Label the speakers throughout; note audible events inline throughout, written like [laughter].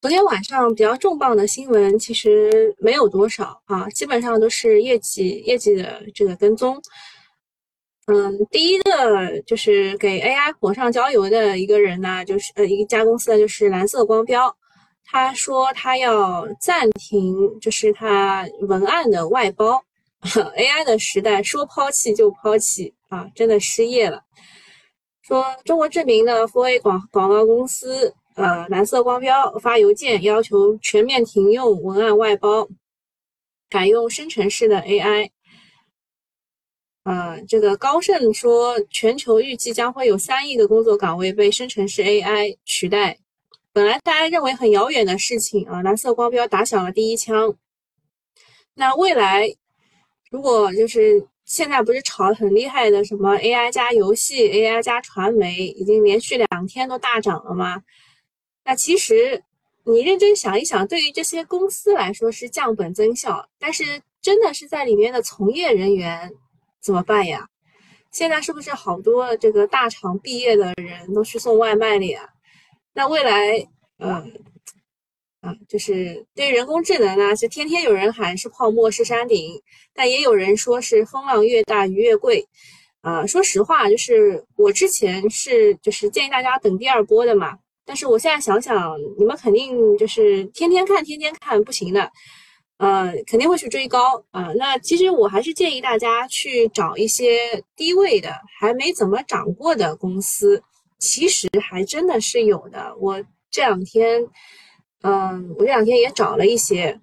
Speaker 1: 昨天晚上比较重磅的新闻其实没有多少啊，基本上都是业绩业绩的这个跟踪。嗯，第一个就是给 AI 火上浇油的一个人呢，就是呃一家公司呢，就是蓝色光标，他说他要暂停，就是他文案的外包。[laughs] AI 的时代说抛弃就抛弃啊，真的失业了。说中国知名的 4A 广广告公司，呃蓝色光标发邮件要求全面停用文案外包，改用生成式的 AI。呃，这个高盛说，全球预计将会有三亿个工作岗位被生成式 AI 取代。本来大家认为很遥远的事情啊，蓝色光标打响了第一枪。那未来，如果就是现在不是炒很厉害的什么 AI 加游戏、AI 加传媒，已经连续两天都大涨了吗？那其实你认真想一想，对于这些公司来说是降本增效，但是真的是在里面的从业人员。怎么办呀？现在是不是好多这个大厂毕业的人都去送外卖了呀？那未来，呃，啊，就是对于人工智能呢，是天天有人喊是泡沫是山顶，但也有人说是风浪越大鱼越贵。啊，说实话，就是我之前是就是建议大家等第二波的嘛，但是我现在想想，你们肯定就是天天看天天看不行的。呃，肯定会去追高啊。那其实我还是建议大家去找一些低位的、还没怎么涨过的公司，其实还真的是有的。我这两天，嗯，我这两天也找了一些，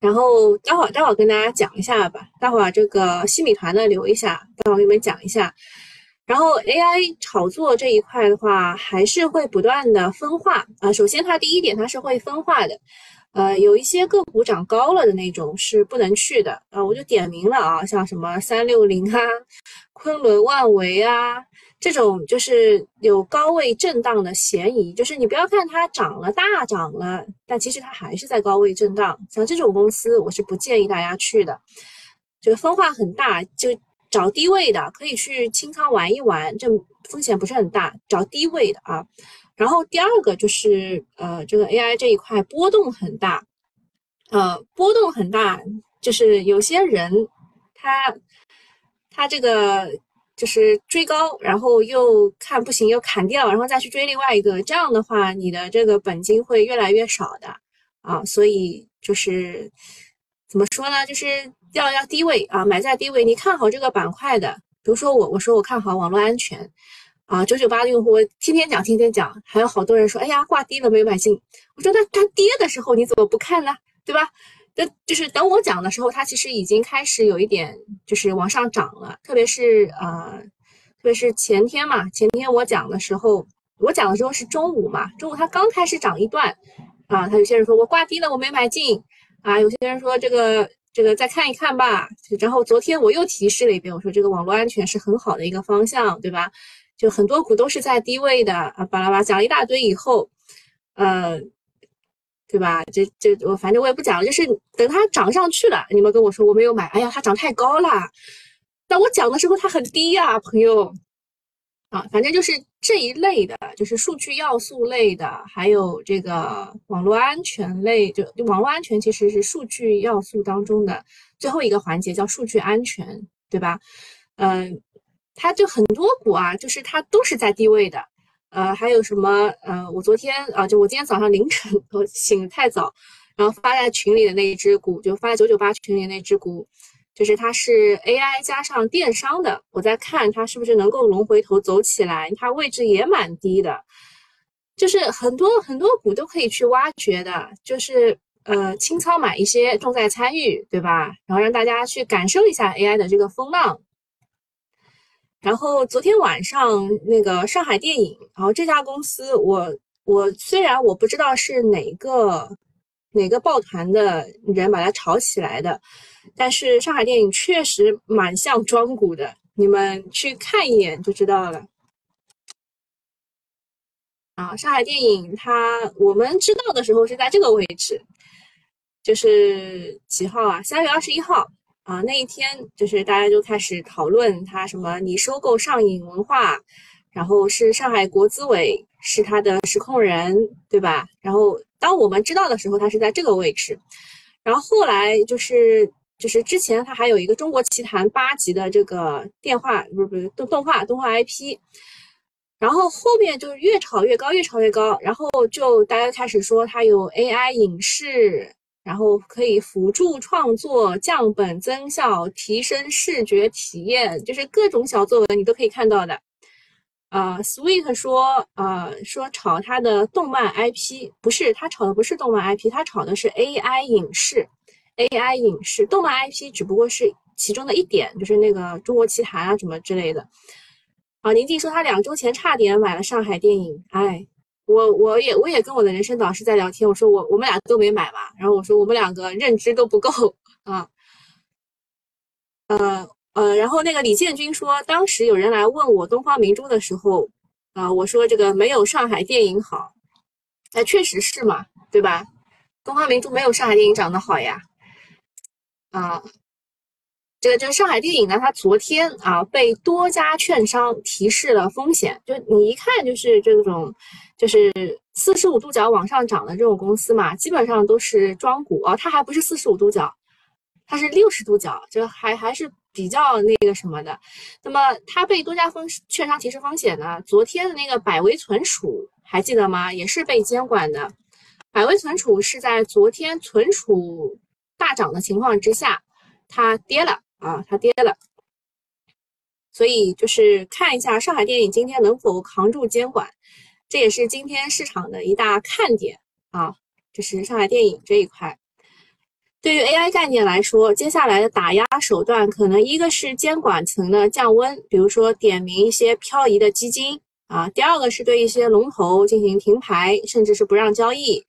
Speaker 1: 然后待会儿待会儿跟大家讲一下吧。待会儿这个新米团的留一下，待会儿给你们讲一下。然后 AI 炒作这一块的话，还是会不断的分化啊。首先，它第一点，它是会分化的。呃，有一些个股涨高了的那种是不能去的啊，我就点名了啊，像什么三六零啊、昆仑万维啊这种，就是有高位震荡的嫌疑。就是你不要看它涨了大涨了，但其实它还是在高位震荡。像这种公司，我是不建议大家去的，这个分化很大，就找低位的可以去清仓玩一玩，这风险不是很大，找低位的啊。然后第二个就是呃，这个 AI 这一块波动很大，呃，波动很大，就是有些人他他这个就是追高，然后又看不行又砍掉，然后再去追另外一个，这样的话你的这个本金会越来越少的啊，所以就是怎么说呢，就是要要低位啊，买在低位，你看好这个板块的，比如说我我说我看好网络安全。啊，九九八的用户，我天天讲，天天讲，还有好多人说，哎呀，挂低了没买进。我说，那它跌的时候你怎么不看呢？对吧？那就是等我讲的时候，它其实已经开始有一点就是往上涨了。特别是呃，特别是前天嘛，前天我讲的时候，我讲的时候是中午嘛，中午它刚开始涨一段，啊，他有些人说我挂低了，我没买进，啊，有些人说这个这个再看一看吧。然后昨天我又提示了一遍，我说这个网络安全是很好的一个方向，对吧？就很多股都是在低位的啊，巴拉巴讲了一大堆以后，呃，对吧？这这我反正我也不讲了，就是等它涨上去了，你们跟我说我没有买，哎呀，它涨太高了。但我讲的时候它很低呀，朋友啊，反正就是这一类的，就是数据要素类的，还有这个网络安全类，就网络安全其实是数据要素当中的最后一个环节，叫数据安全，对吧？嗯。它就很多股啊，就是它都是在低位的，呃，还有什么呃，我昨天啊，就我今天早上凌晨我醒太早，然后发在群里的那一只股，就发在九九八群里那只股，就是它是 AI 加上电商的，我在看它是不是能够龙回头走起来，它位置也蛮低的，就是很多很多股都可以去挖掘的，就是呃清仓买一些，重在参与，对吧？然后让大家去感受一下 AI 的这个风浪。然后昨天晚上那个上海电影，然后这家公司，我我虽然我不知道是哪个哪个抱团的人把它炒起来的，但是上海电影确实蛮像庄股的，你们去看一眼就知道了。啊，上海电影它我们知道的时候是在这个位置，就是几号啊？三月二十一号。啊，那一天就是大家就开始讨论它什么，你收购上影文化，然后是上海国资委是它的实控人，对吧？然后当我们知道的时候，它是在这个位置。然后后来就是就是之前它还有一个中国奇谭八级的这个电话，不是不是动动画动画 IP。然后后面就是越炒越高，越炒越高。然后就大家开始说它有 AI 影视。然后可以辅助创作、降本增效、提升视觉体验，就是各种小作文你都可以看到的。呃，Sweet 说，呃，说炒他的动漫 IP，不是他炒的不是动漫 IP，他炒的是 AI 影视，AI 影视，动漫 IP 只不过是其中的一点，就是那个中国奇谭啊什么之类的。啊，宁静说他两周前差点买了上海电影，哎。我我也我也跟我的人生导师在聊天，我说我我们俩都没买嘛，然后我说我们两个认知都不够啊，呃呃，然后那个李建军说，当时有人来问我东方明珠的时候，啊，我说这个没有上海电影好，哎，确实是嘛，对吧？东方明珠没有上海电影长得好呀，啊。这个就是上海电影呢，它昨天啊被多家券商提示了风险，就你一看就是这种，就是四十五度角往上涨的这种公司嘛，基本上都是庄股啊，它还不是四十五度角，它是六十度角，就还还是比较那个什么的。那么它被多家风券商提示风险呢，昨天的那个百威存储还记得吗？也是被监管的，百威存储是在昨天存储大涨的情况之下，它跌了。啊，它跌了，所以就是看一下上海电影今天能否扛住监管，这也是今天市场的一大看点啊。这是上海电影这一块。对于 AI 概念来说，接下来的打压手段可能一个是监管层的降温，比如说点名一些漂移的基金啊；第二个是对一些龙头进行停牌，甚至是不让交易；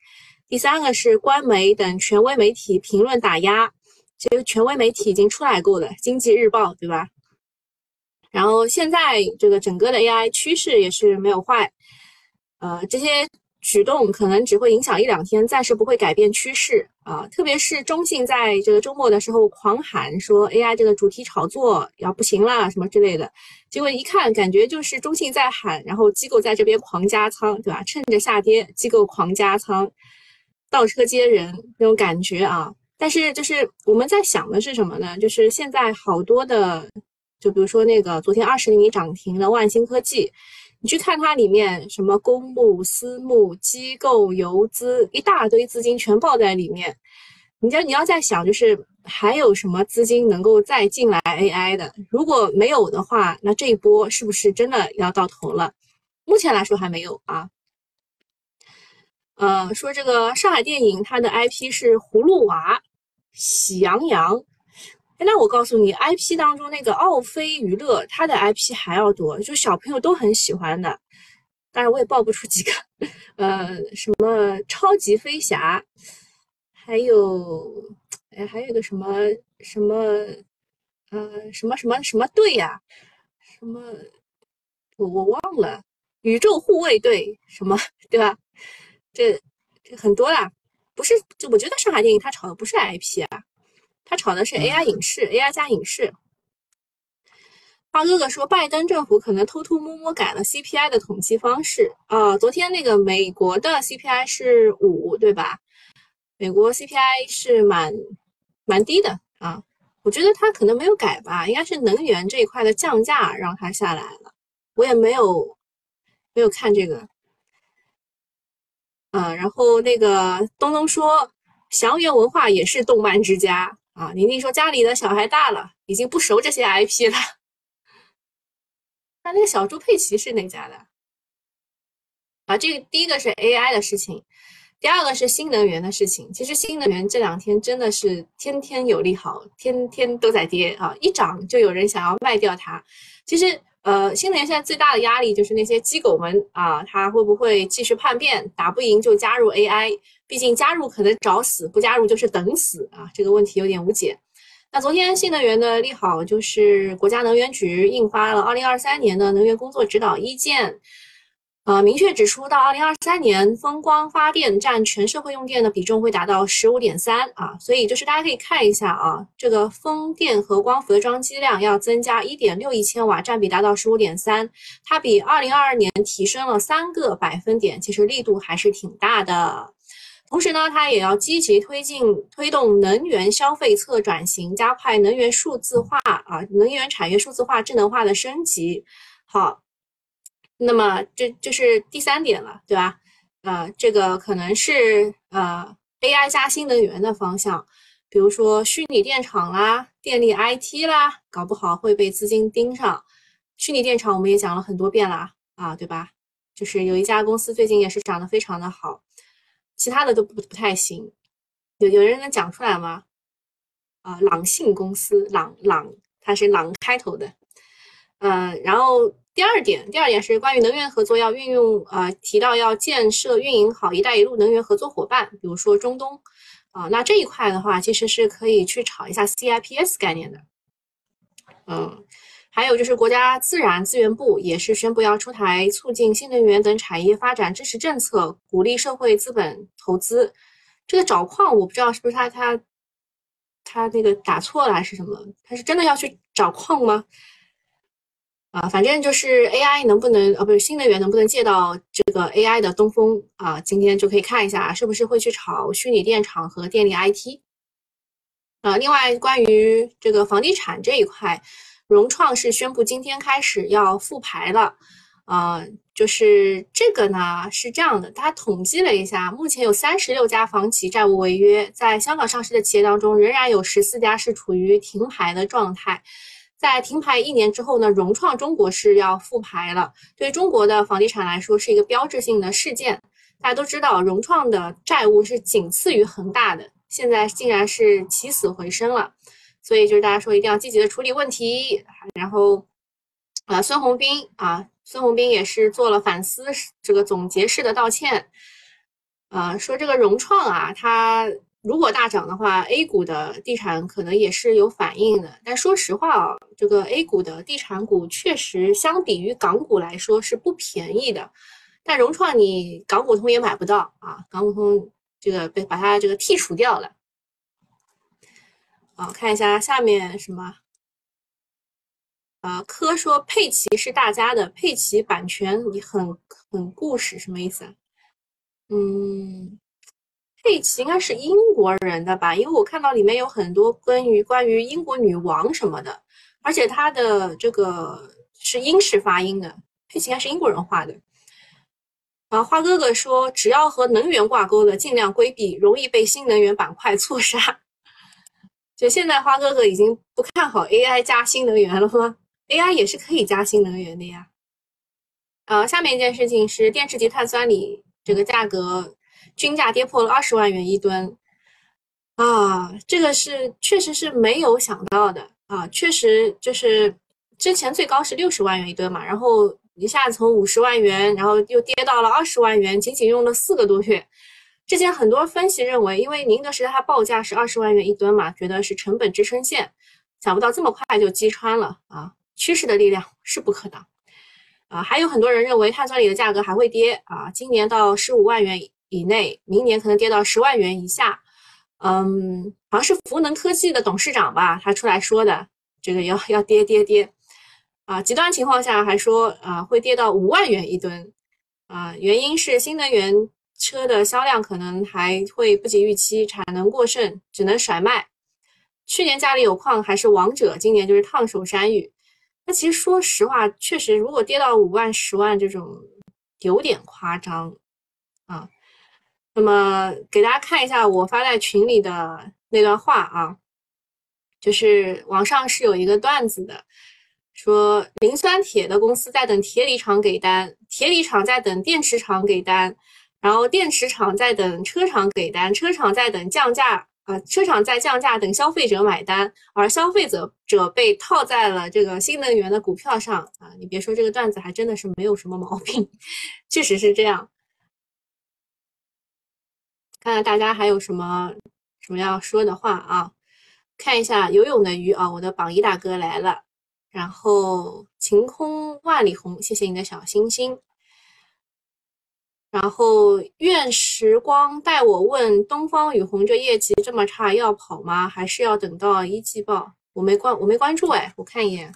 Speaker 1: 第三个是官媒等权威媒体评论打压。这个权威媒体已经出来过了，《经济日报》对吧？然后现在这个整个的 AI 趋势也是没有坏，呃，这些举动可能只会影响一两天，暂时不会改变趋势啊。特别是中信在这个周末的时候狂喊说 AI 这个主题炒作要不行了什么之类的，结果一看感觉就是中信在喊，然后机构在这边狂加仓，对吧？趁着下跌，机构狂加仓，倒车接人那种感觉啊。但是就是我们在想的是什么呢？就是现在好多的，就比如说那个昨天二十厘米涨停的万兴科技，你去看它里面什么公募、私募、机构、游资，一大堆资金全抱在里面。你要你要在想，就是还有什么资金能够再进来 AI 的？如果没有的话，那这一波是不是真的要到头了？目前来说还没有啊。呃，说这个上海电影，它的 IP 是葫芦娃、喜羊羊。那我告诉你，IP 当中那个奥飞娱乐，它的 IP 还要多，就小朋友都很喜欢的。当然，我也报不出几个。[laughs] 呃，什么超级飞侠，还有，哎，还有一个什么什么，呃，什么什么什么队呀？什么？我我忘了，宇宙护卫队什么，对吧？这这很多啦，不是？就我觉得上海电影它炒的不是 IP 啊，它炒的是 AI 影视，AI 加影视。花哥哥说，拜登政府可能偷偷摸摸改了 CPI 的统计方式啊。昨天那个美国的 CPI 是五，对吧？美国 CPI 是蛮蛮低的啊。我觉得他可能没有改吧，应该是能源这一块的降价让它下来了。我也没有没有看这个。啊，然后那个东东说，祥源文化也是动漫之家啊。宁宁说家里的小孩大了，已经不熟这些 IP 了。[laughs] 那那个小猪佩奇是哪家的？啊，这个第一个是 AI 的事情，第二个是新能源的事情。其实新能源这两天真的是天天有利好，天天都在跌啊，一涨就有人想要卖掉它。其实。呃，新能源现在最大的压力就是那些机构们啊，它会不会继续叛变，打不赢就加入 AI？毕竟加入可能找死，不加入就是等死啊，这个问题有点无解。那昨天新能源的利好就是国家能源局印发了二零二三年的能源工作指导意见。呃，明确指出，到二零二三年，风光发电占全社会用电的比重会达到十五点三啊，所以就是大家可以看一下啊，这个风电和光伏的装机量要增加一点六亿千瓦，占比达到十五点三，它比二零二二年提升了三个百分点，其实力度还是挺大的。同时呢，它也要积极推进推动能源消费侧转型，加快能源数字化啊，能源产业数字化、智能化的升级。好，那么这这是第三点了，对吧？呃，这个可能是呃 AI 加新能源的方向，比如说虚拟电厂啦、电力 IT 啦，搞不好会被资金盯上。虚拟电厂我们也讲了很多遍了啊，对吧？就是有一家公司最近也是涨得非常的好，其他的都不不太行。有有人能讲出来吗？啊，朗信公司，朗朗，它是朗开头的。嗯，然后第二点，第二点是关于能源合作要运用，呃，提到要建设运营好“一带一路”能源合作伙伴，比如说中东，啊，那这一块的话，其实是可以去炒一下 CIPS 概念的。嗯。还有就是国家自然资源部也是宣布要出台促进新能源等产业发展支持政策，鼓励社会资本投资。这个找矿我不知道是不是他他他那个打错了还是什么？他是真的要去找矿吗？啊，反正就是 AI 能不能呃不是新能源能不能借到这个 AI 的东风啊？今天就可以看一下是不是会去炒虚拟电厂和电力 IT。啊，另外关于这个房地产这一块。融创是宣布今天开始要复牌了，呃，就是这个呢是这样的，他统计了一下，目前有三十六家房企债务违约，在香港上市的企业当中，仍然有十四家是处于停牌的状态。在停牌一年之后呢，融创中国是要复牌了，对中国的房地产来说是一个标志性的事件。大家都知道，融创的债务是仅次于恒大的，现在竟然是起死回生了。所以就是大家说一定要积极的处理问题，然后，啊，孙宏斌啊，孙宏斌也是做了反思这个总结式的道歉，啊，说这个融创啊，它如果大涨的话，A 股的地产可能也是有反应的。但说实话啊，这个 A 股的地产股确实相比于港股来说是不便宜的，但融创你港股通也买不到啊，港股通这个被把它这个剔除掉了。啊，看一下下面什么？啊，科说佩奇是大家的，佩奇版权你很很故事，什么意思啊？嗯，佩奇应该是英国人的吧？因为我看到里面有很多关于关于英国女王什么的，而且他的这个是英式发音的，佩奇应该是英国人画的。啊，花哥哥说，只要和能源挂钩的，尽量规避，容易被新能源板块 [laughs] 错杀。就现在，花哥哥已经不看好 AI 加新能源了吗？AI 也是可以加新能源的呀。啊，下面一件事情是电池级碳酸锂这个价格均价跌破了二十万元一吨啊，这个是确实是没有想到的啊，确实就是之前最高是六十万元一吨嘛，然后一下从五十万元，然后又跌到了二十万元，仅仅用了四个多月。之前很多分析认为，因为宁德时代它报价是二十万元一吨嘛，觉得是成本支撑线，想不到这么快就击穿了啊！趋势的力量是不可挡啊！还有很多人认为碳酸锂的价格还会跌啊，今年到十五万元以内，明年可能跌到十万元以下。嗯，好像是福能科技的董事长吧，他出来说的，这个要要跌跌跌啊！极端情况下还说啊，会跌到五万元一吨啊，原因是新能源。车的销量可能还会不及预期，产能过剩，只能甩卖。去年家里有矿还是王者，今年就是烫手山芋。那其实说实话，确实如果跌到五万、十万这种，有点夸张啊。那么给大家看一下我发在群里的那段话啊，就是网上是有一个段子的，说磷酸铁的公司在等铁锂厂给单，铁锂厂在等电池厂给单。然后电池厂在等车厂给单，车厂在等降价啊，车厂在降价等消费者买单，而消费者者被套在了这个新能源的股票上啊！你别说这个段子还真的是没有什么毛病，确实是这样。看看大家还有什么什么要说的话啊？看一下游泳的鱼啊，我的榜一大哥来了。然后晴空万里红，谢谢你的小心心。然后愿时光带我问东方雨虹这业绩这么差要跑吗？还是要等到一季报？我没关我没关注哎，我看一眼。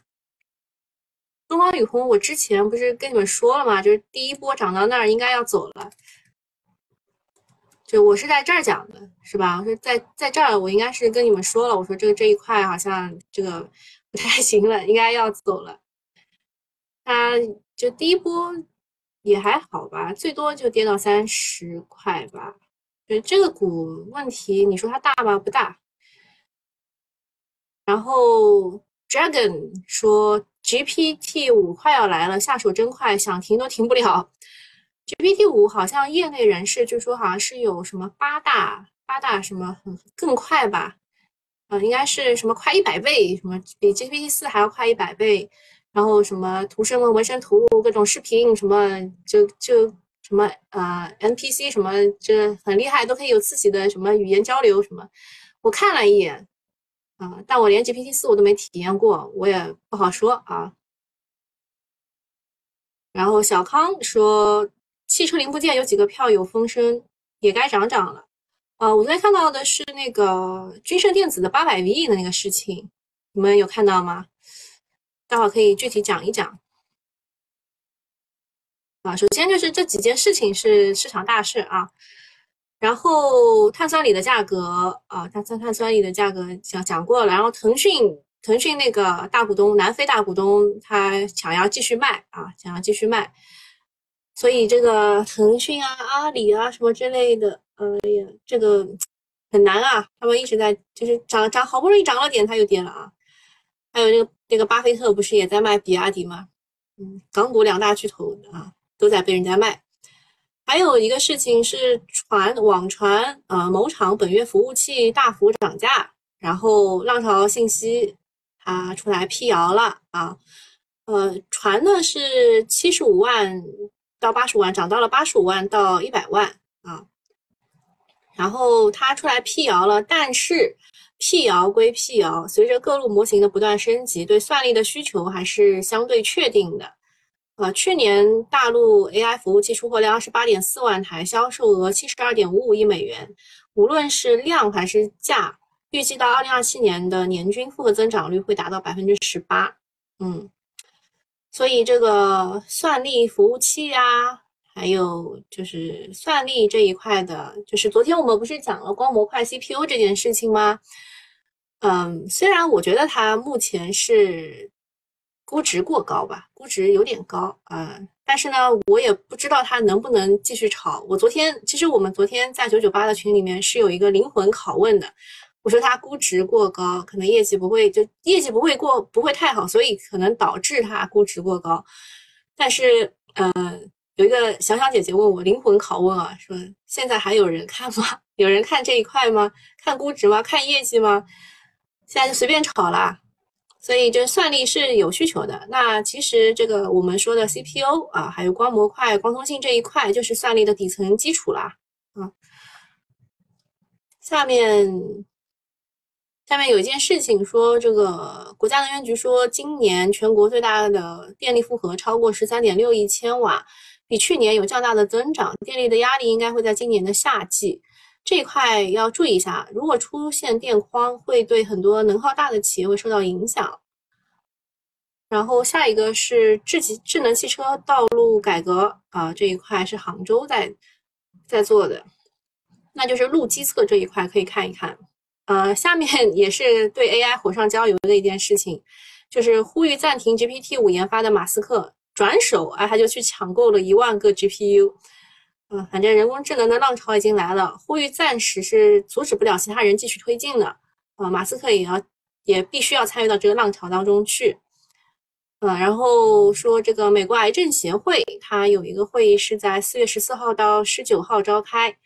Speaker 1: 东方雨虹，我之前不是跟你们说了吗？就是第一波涨到那儿应该要走了。就我是在这儿讲的，是吧？我说在在这儿，我应该是跟你们说了，我说这个这一块好像这个不太行了，应该要走了。他就第一波也还好吧，最多就跌到三十块吧。对这个股问题，你说它大吗？不大。然后 Dragon 说 GPT 五快要来了，下手真快，想停都停不了。GPT 五好像业内人士就说好像是有什么八大八大什么更快吧，呃，应该是什么快一百倍，什么比 GPT 四还要快一百倍，然后什么图生文、纹身图、各种视频什么就就什么呃 NPC 什么这很厉害，都可以有自己的什么语言交流什么。我看了一眼，啊，但我连 GPT 四我都没体验过，我也不好说啊。然后小康说。汽车零部件有几个票有风声，也该涨涨了。呃，我昨天看到的是那个君盛电子的八百 V 的那个事情，你们有看到吗？待会儿可以具体讲一讲。啊，首先就是这几件事情是市场大事啊。然后碳酸锂的价格啊，碳酸碳酸锂的价格讲讲过了。然后腾讯腾讯那个大股东南非大股东他想要继续卖啊，想要继续卖。所以这个腾讯啊、阿里啊什么之类的，哎呀，这个很难啊。他们一直在就是涨涨，好不容易涨了点，它又跌了啊。还有那个那个巴菲特不是也在卖比亚迪吗？嗯，港股两大巨头啊都在被人家卖。还有一个事情是传网传，呃，某厂本月服务器大幅涨价，然后浪潮信息它出来辟谣了啊，呃，传的是七十五万。到八十五万，涨到了八十五万到一百万啊。然后他出来辟谣了，但是辟谣归辟谣，随着各路模型的不断升级，对算力的需求还是相对确定的。呃，去年大陆 AI 服务器出货量二十八点四万台，销售额七十二点五五亿美元。无论是量还是价，预计到二零二七年的年均复合增长率会达到百分之十八。嗯。所以这个算力服务器啊，还有就是算力这一块的，就是昨天我们不是讲了光模块 CPU 这件事情吗？嗯，虽然我觉得它目前是估值过高吧，估值有点高啊，但是呢，我也不知道它能不能继续炒。我昨天其实我们昨天在九九八的群里面是有一个灵魂拷问的。我说它估值过高，可能业绩不会就业绩不会过不会太好，所以可能导致它估值过高。但是，呃，有一个小小姐姐问我灵魂拷问啊，说现在还有人看吗？[laughs] 有人看这一块吗？看估值吗？看业绩吗？现在就随便炒啦。所以这算力是有需求的。那其实这个我们说的 CPU 啊，还有光模块、光通信这一块，就是算力的底层基础啦。啊，下面。下面有一件事情说，这个国家能源局说，今年全国最大的电力负荷超过十三点六亿千瓦，比去年有较大的增长。电力的压力应该会在今年的夏季这一块要注意一下。如果出现电荒，会对很多能耗大的企业会受到影响。然后下一个是智汽智能汽车道路改革啊，这一块是杭州在在做的，那就是路基测这一块可以看一看。呃，下面 [laughs] 也是对 AI 火上浇油的一件事情，就是呼吁暂停 GPT 五研发的马斯克转手啊，他就去抢购了一万个 GPU。嗯，反正人工智能的浪潮已经来了，呼吁暂时是阻止不了其他人继续推进的。呃，马斯克也要也必须要参与到这个浪潮当中去。嗯，然后说这个美国癌症协会，它有一个会议是在四月十四号到十九号召开。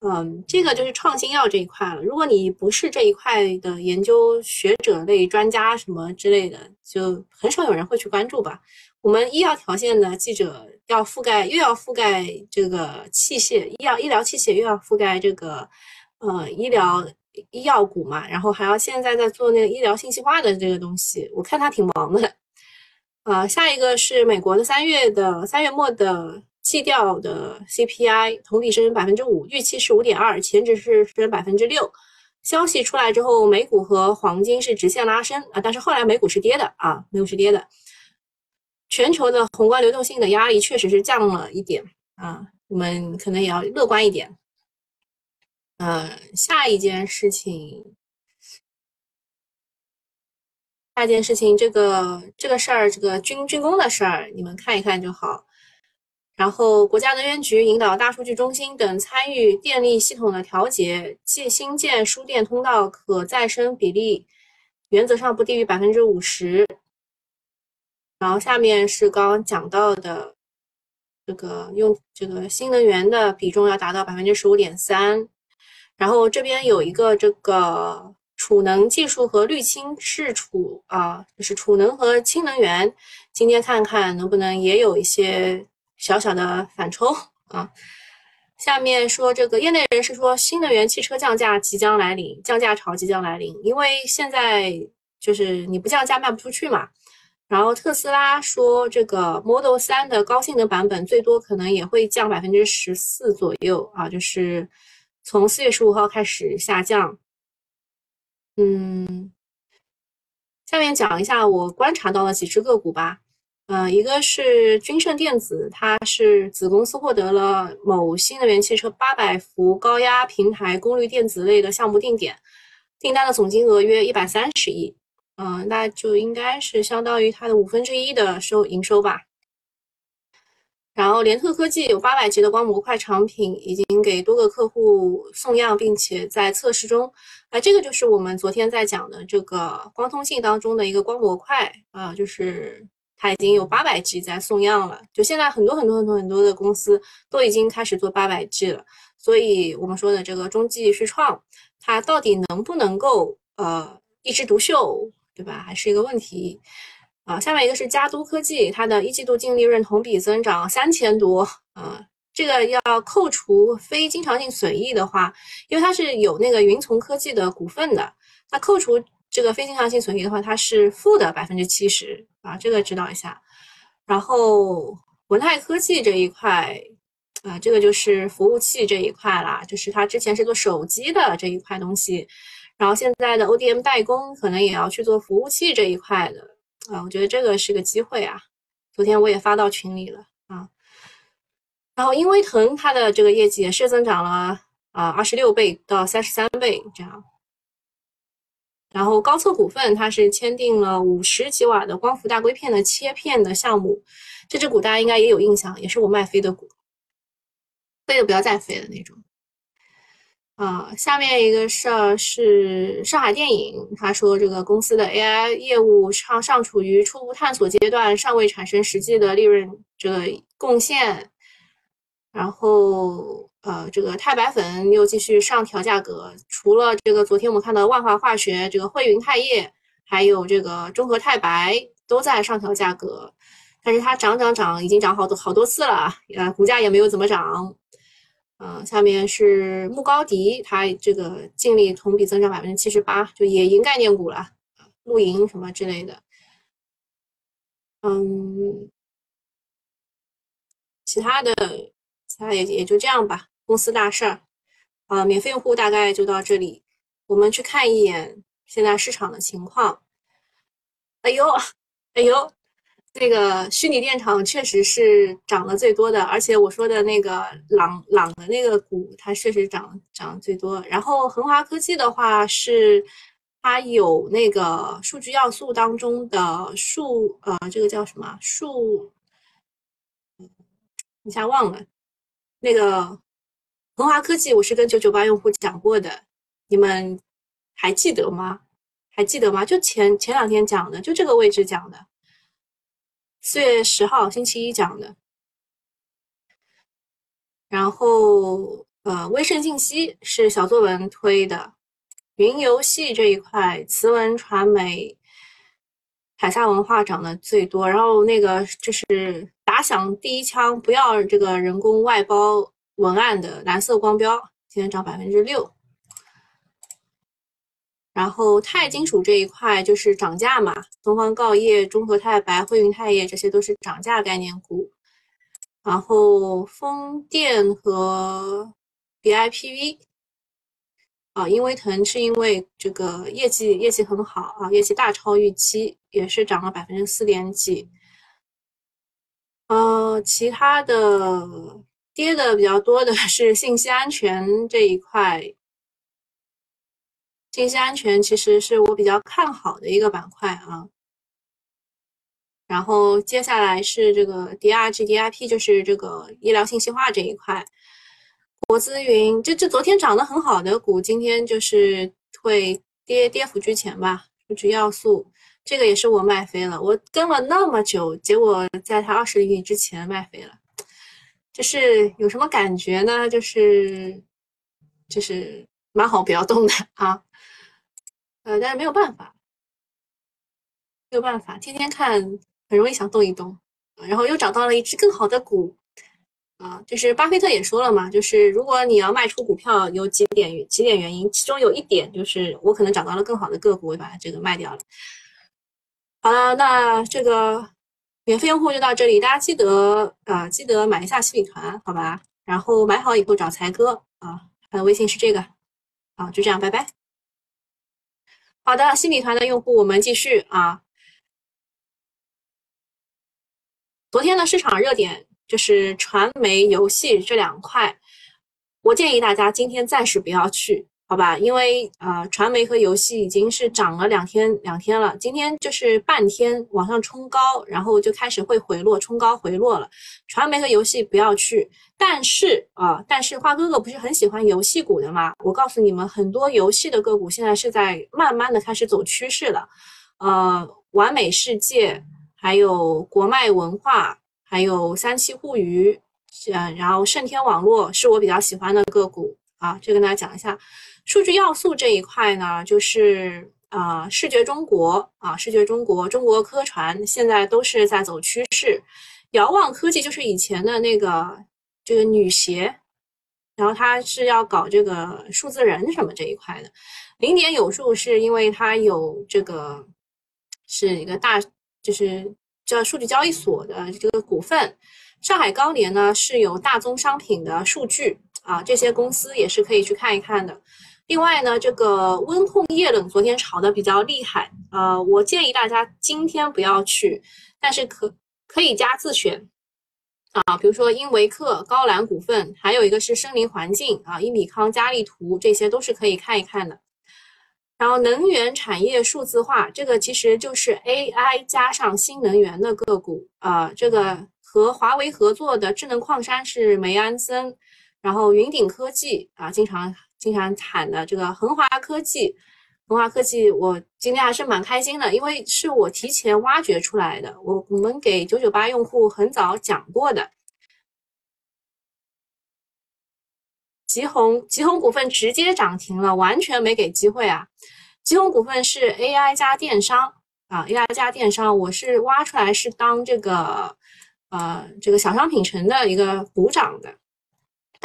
Speaker 1: 嗯，这个就是创新药这一块了。如果你不是这一块的研究学者类专家什么之类的，就很少有人会去关注吧。我们医药条线的记者要覆盖，又要覆盖这个器械医药医疗器械，又要覆盖这个呃医疗医药股嘛，然后还要现在在做那个医疗信息化的这个东西，我看他挺忙的。啊，下一个是美国的三月的三月末的。季调的 CPI 同比升百分之五，预期是五点二，前值是升百分之六。消息出来之后，美股和黄金是直线拉升啊，但是后来美股是跌的啊，美股是跌的。全球的宏观流动性的压力确实是降了一点啊，我们可能也要乐观一点。呃，下一件事情，下一件事情，这个这个事儿，这个军军工的事儿，你们看一看就好。然后，国家能源局引导大数据中心等参与电力系统的调节，即新建输电通道可再生比例原则上不低于百分之五十。然后下面是刚刚讲到的。这个用这个新能源的比重要达到百分之十五点三，然后这边有一个这个储能技术和滤清是储啊，就是储能和氢能源，今天看看能不能也有一些小小的反抽啊。下面说这个业内人士说，新能源汽车降价即将来临，降价潮即将来临，因为现在就是你不降价卖不出去嘛。然后特斯拉说，这个 Model 3的高性能版本最多可能也会降百分之十四左右啊，就是从四月十五号开始下降。嗯，下面讲一下我观察到的几只个股吧。呃，一个是君盛电子，它是子公司获得了某新能源汽车八百伏高压平台功率电子类的项目定点，订单的总金额约一百三十亿。嗯，那就应该是相当于它的五分之一的收营收吧。然后联特科技有八百级的光模块产品，已经给多个客户送样，并且在测试中。啊，这个就是我们昨天在讲的这个光通信当中的一个光模块啊，就是它已经有八百 G 在送样了。就现在很多很多很多很多的公司都已经开始做八百 G 了，所以我们说的这个中继续创，它到底能不能够呃一枝独秀？对吧？还是一个问题啊。下面一个是嘉都科技，它的一季度净利润同比增长三千多啊。这个要扣除非经常性损益的话，因为它是有那个云从科技的股份的，那扣除这个非经常性损益的话，它是负的百分之七十啊。这个知道一下。然后文泰科技这一块啊，这个就是服务器这一块啦，就是它之前是做手机的这一块东西。然后现在的 ODM 代工可能也要去做服务器这一块的啊，我觉得这个是个机会啊。昨天我也发到群里了啊。然后英威腾它的这个业绩也是增长了啊，二十六倍到三十三倍这样。然后高测股份它是签订了五十几瓦的光伏大硅片的切片的项目，这只股大家应该也有印象，也是我卖飞的股，飞的不要再飞的那种。啊，下面一个事儿是上海电影，他说这个公司的 AI 业务尚尚处于初步探索阶段，尚未产生实际的利润这个贡献。然后呃，这个钛白粉又继续上调价格，除了这个昨天我们看到万华化学、这个汇云钛业，还有这个中和钛白都在上调价格，但是它涨涨涨已经涨好多好多次了，呃，股价也没有怎么涨。嗯，下面是穆高迪，它这个净利同比增长百分之七十八，就野营概念股了，露营什么之类的。嗯，其他的，其他也也就这样吧。公司大事儿，啊，免费用户大概就到这里。我们去看一眼现在市场的情况。哎呦，哎呦。这个虚拟电厂确实是涨得最多的，而且我说的那个朗朗的那个股，它确实涨涨最多。然后恒华科技的话是，它有那个数据要素当中的数，呃，这个叫什么数？一下忘了。那个恒华科技，我是跟九九八用户讲过的，你们还记得吗？还记得吗？就前前两天讲的，就这个位置讲的。四月十号星期一讲的，然后呃，威盛信息是小作文推的，云游戏这一块，慈文传媒、海下文化涨得最多，然后那个就是打响第一枪，不要这个人工外包文案的蓝色光标，今天涨百分之六。然后钛金属这一块就是涨价嘛，东方锆业、中和钛白、汇云钛业这些都是涨价概念股。然后风电和 BIPV 啊，英威腾是因为这个业绩业绩很好啊，业绩大超预期，也是涨了百分之四点几。呃，其他的跌的比较多的是信息安全这一块。信息安全其实是我比较看好的一个板块啊。然后接下来是这个 DRG DIP，就是这个医疗信息化这一块。国资云，这这昨天涨得很好的股，今天就是会跌跌幅居前吧。数据要素，这个也是我卖飞了，我跟了那么久，结果在它二十厘米之前卖飞了，就是有什么感觉呢？就是就是蛮好不要动的啊，呃，但是没有办法，没有办法，天天看很容易想动一动，然后又找到了一只更好的股。啊，就是巴菲特也说了嘛，就是如果你要卖出股票，有几点几点原因，其中有一点就是我可能找到了更好的个股，我把它这个卖掉了。好了，那这个免费用户就到这里，大家记得啊，记得买一下新米团，好吧？然后买好以后找才哥啊，他的微信是这个，好，就这样，拜拜。好的，新米团的用户，我们继续啊。昨天的市场热点。就是传媒、游戏这两块，我建议大家今天暂时不要去，好吧？因为呃，传媒和游戏已经是涨了两天两天了，今天就是半天往上冲高，然后就开始会回落，冲高回落了。传媒和游戏不要去，但是啊，但是花哥哥不是很喜欢游戏股的吗？我告诉你们，很多游戏的个股现在是在慢慢的开始走趋势了，呃，完美世界，还有国脉文化。还有三七互娱，嗯，然后盛天网络是我比较喜欢的个股啊，这跟大家讲一下。数据要素这一块呢，就是啊，视觉中国啊，视觉中国，中国科传现在都是在走趋势。遥望科技就是以前的那个这个女鞋，然后它是要搞这个数字人什么这一块的。零点有数是因为它有这个是一个大就是。叫数据交易所的这个股份，上海高联呢是有大宗商品的数据啊，这些公司也是可以去看一看的。另外呢，这个温控液冷昨天炒的比较厉害，呃，我建议大家今天不要去，但是可可以加自选啊，比如说英维克、高兰股份，还有一个是森林环境啊，伊米康、佳利图，这些都是可以看一看的。然后能源产业数字化，这个其实就是 AI 加上新能源的个股啊。这个和华为合作的智能矿山是梅安森，然后云顶科技啊，经常经常喊的这个恒华科技，恒华科技我今天还是蛮开心的，因为是我提前挖掘出来的，我我们给九九八用户很早讲过的。吉鸿吉鸿股份直接涨停了，完全没给机会啊！吉鸿股份是 AI 加电商啊，AI 加电商，我是挖出来是当这个呃这个小商品城的一个补涨的，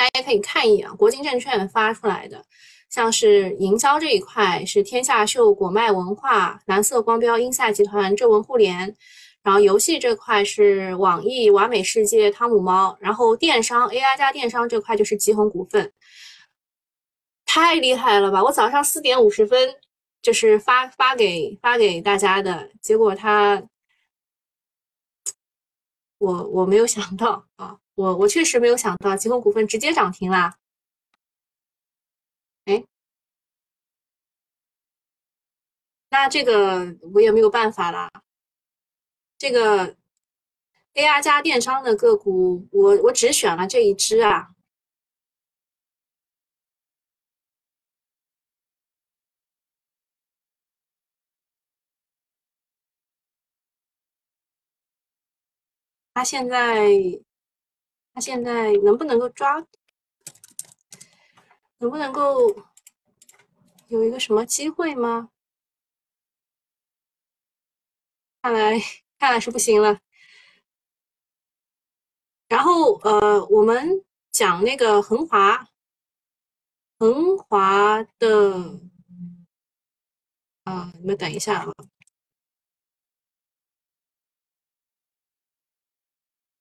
Speaker 1: 大家可以看一眼，国金证券发出来的，像是营销这一块是天下秀、果麦文化、蓝色光标、英赛集团、正文互联。然后游戏这块是网易、完美世界、汤姆猫，然后电商 AI 加电商这块就是吉鸿股份，太厉害了吧！我早上四点五十分就是发发给发给大家的结果，他我我没有想到啊，我我确实没有想到吉鸿股份直接涨停啦！哎，那这个我也没有办法啦。这个 AI 加电商的个股，我我只选了这一只啊。他现在，他现在能不能够抓？能不能够有一个什么机会吗？看来。看来是不行了。然后呃，我们讲那个恒华，恒华的，啊，你们等一下啊。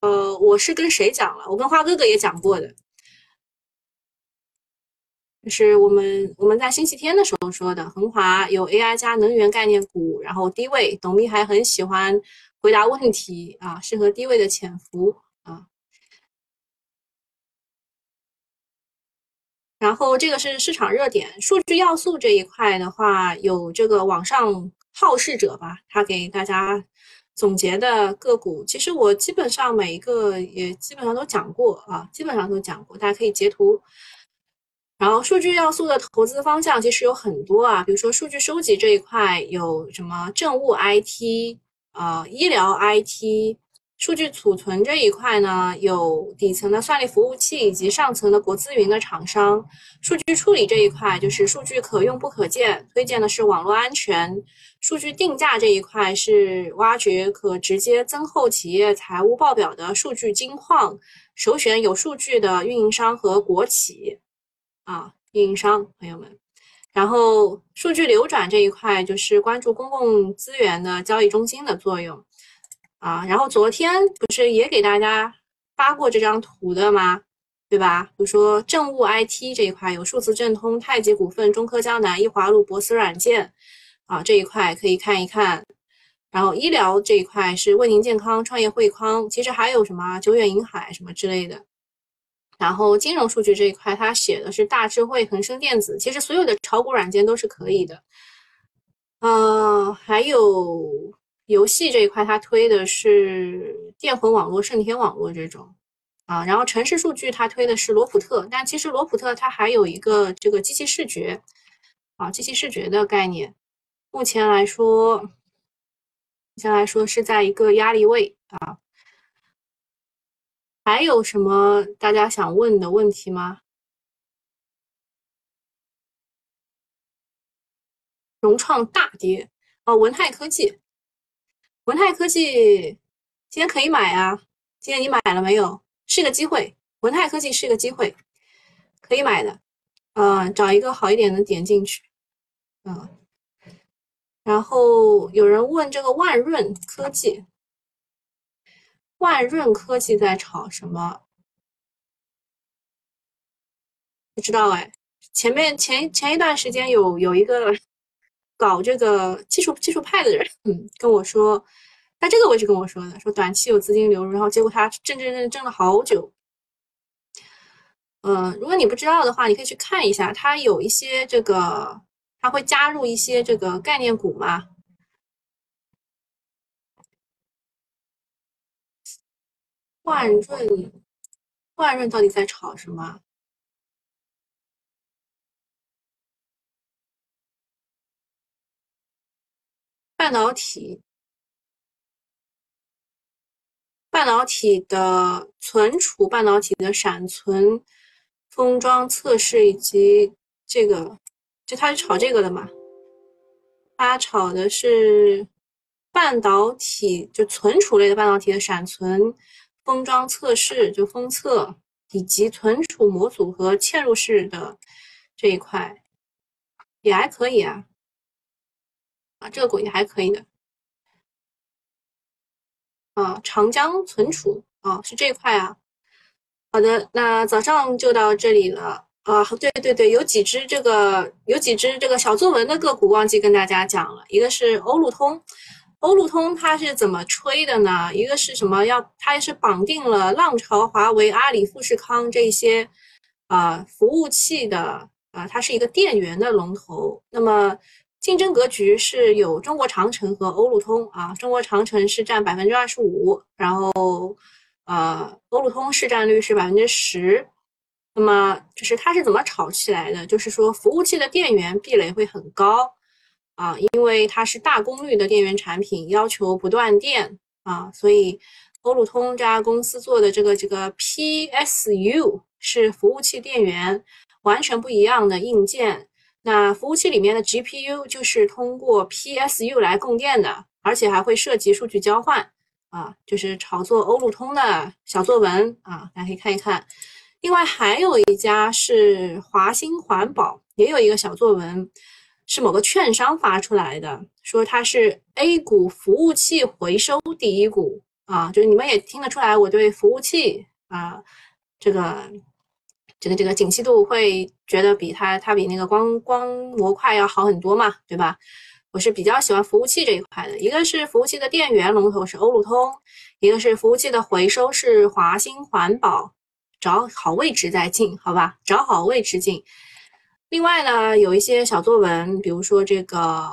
Speaker 1: 呃，我是跟谁讲了？我跟花哥哥也讲过的，就是我们我们在星期天的时候说的，恒华有 AI 加能源概念股，然后低位，董秘还很喜欢。回答问题啊，适合低位的潜伏啊。然后这个是市场热点，数据要素这一块的话，有这个网上好事者吧，他给大家总结的个股，其实我基本上每一个也基本上都讲过啊，基本上都讲过，大家可以截图。然后数据要素的投资方向其实有很多啊，比如说数据收集这一块有什么政务 IT 啊、医疗 IT。数据储存这一块呢，有底层的算力服务器以及上层的国资云的厂商。数据处理这一块就是数据可用不可见，推荐的是网络安全。数据定价这一块是挖掘可直接增厚企业财务报表的数据金矿，首选有数据的运营商和国企啊，运营商朋友们。然后数据流转这一块就是关注公共资源的交易中心的作用。啊，然后昨天不是也给大家发过这张图的吗？对吧？比如说政务 IT 这一块有数字正通、太极股份、中科江南、易华路、博思软件，啊这一块可以看一看。然后医疗这一块是卫宁健康、创业汇康，其实还有什么久远银海什么之类的。然后金融数据这一块，它写的是大智慧、恒生电子，其实所有的炒股软件都是可以的。呃，还有。游戏这一块，它推的是电魂网络、盛天网络这种啊，然后城市数据它推的是罗普特，但其实罗普特它还有一个这个机器视觉啊，机器视觉的概念，目前来说，目前来说是在一个压力位啊。还有什么大家想问的问题吗？融创大跌哦，文泰科技。文泰科技今天可以买啊！今天你买了没有？是个机会，文泰科技是个机会，可以买的。嗯，找一个好一点的点进去。嗯，然后有人问这个万润科技，万润科技在炒什么？不知道哎。前面前前一段时间有有一个搞这个技术技术派的人，嗯，跟我说。在这个位置跟我说的，说短期有资金流入，然后结果他挣挣挣挣了好久。嗯，如果你不知道的话，你可以去看一下，它有一些这个，它会加入一些这个概念股嘛。万润，万润到底在炒什么？半导体。半导体的存储、半导体的闪存、封装测试以及这个，就他是炒这个的嘛？他炒的是半导体，就存储类的半导体的闪存、封装测试，就封测以及存储模组和嵌入式的这一块，也还可以啊。啊，这个股也还可以的。啊，长江存储啊，是这一块啊。好的，那早上就到这里了啊。对对对，有几只这个有几只这个小作文的个股忘记跟大家讲了。一个是欧路通，欧路通它是怎么吹的呢？一个是什么？要它是绑定了浪潮、华为、阿里、富士康这些啊服务器的啊，它是一个电源的龙头。那么竞争格局是有中国长城和欧路通啊，中国长城是占百分之二十五，然后呃欧路通市占率是百分之十。那么就是它是怎么炒起来的？就是说服务器的电源壁垒会很高啊，因为它是大功率的电源产品，要求不断电啊，所以欧路通这家公司做的这个这个 PSU 是服务器电源，完全不一样的硬件。那服务器里面的 GPU 就是通过 PSU 来供电的，而且还会涉及数据交换啊，就是炒作欧路通的小作文啊，大家可以看一看。另外还有一家是华兴环保，也有一个小作文，是某个券商发出来的，说它是 A 股服务器回收第一股啊，就是你们也听得出来，我对服务器啊这个。这个这个景气度会觉得比它它比那个光光模块要好很多嘛，对吧？我是比较喜欢服务器这一块的，一个是服务器的电源龙头是欧路通，一个是服务器的回收是华星环保找好位置再进，好吧？找好位置进。另外呢，有一些小作文，比如说这个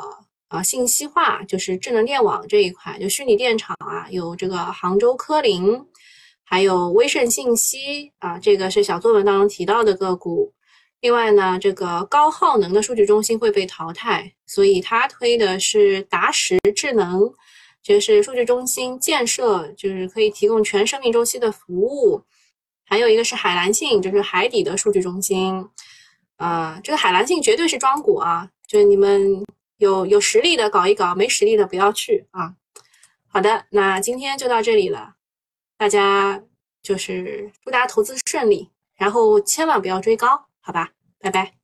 Speaker 1: 呃信息化，就是智能电网这一块，就虚拟电厂啊，有这个杭州科林，还有威盛信息啊，这个是小作文当中提到的个股。另外呢，这个高耗能的数据中心会被淘汰，所以他推的是达实智能，就是数据中心建设，就是可以提供全生命周期的服务。还有一个是海蓝信，就是海底的数据中心。啊，这个海蓝信绝对是庄股啊，就是你们有有实力的搞一搞，没实力的不要去啊。好的，那今天就到这里了，大家就是祝大家投资顺利，然后千万不要追高。好吧，拜拜。